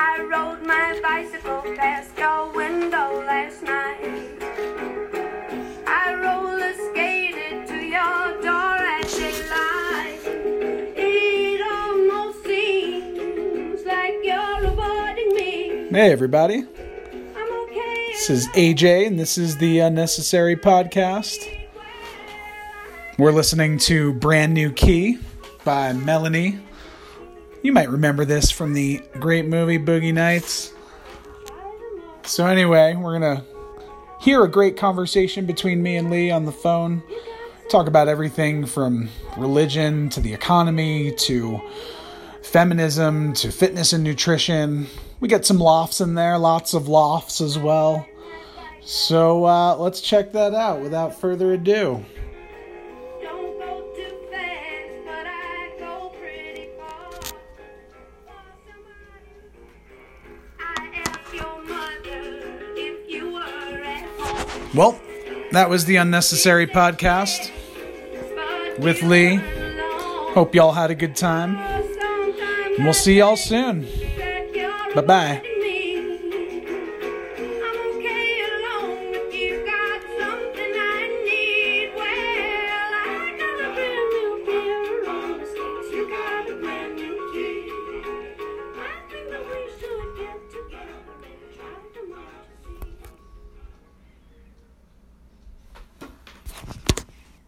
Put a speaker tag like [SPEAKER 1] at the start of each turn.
[SPEAKER 1] a bicycle past your window last night. I roller skated to your door at daylight. It almost seems like you're avoiding me.
[SPEAKER 2] Hey, everybody.
[SPEAKER 1] I'm okay.
[SPEAKER 2] This is AJ, and this is the Unnecessary Podcast. We're listening to Brand New Key by Melanie. You might remember this from the great movie Boogie Nights. So, anyway, we're going to hear a great conversation between me and Lee on the phone. Talk about everything from religion to the economy to feminism to fitness and nutrition. We get some lofts in there, lots of lofts as well. So uh, let's check that out without further ado. Well, that was the Unnecessary Podcast with Lee. Hope y'all had a good time. And we'll see y'all soon. Bye bye.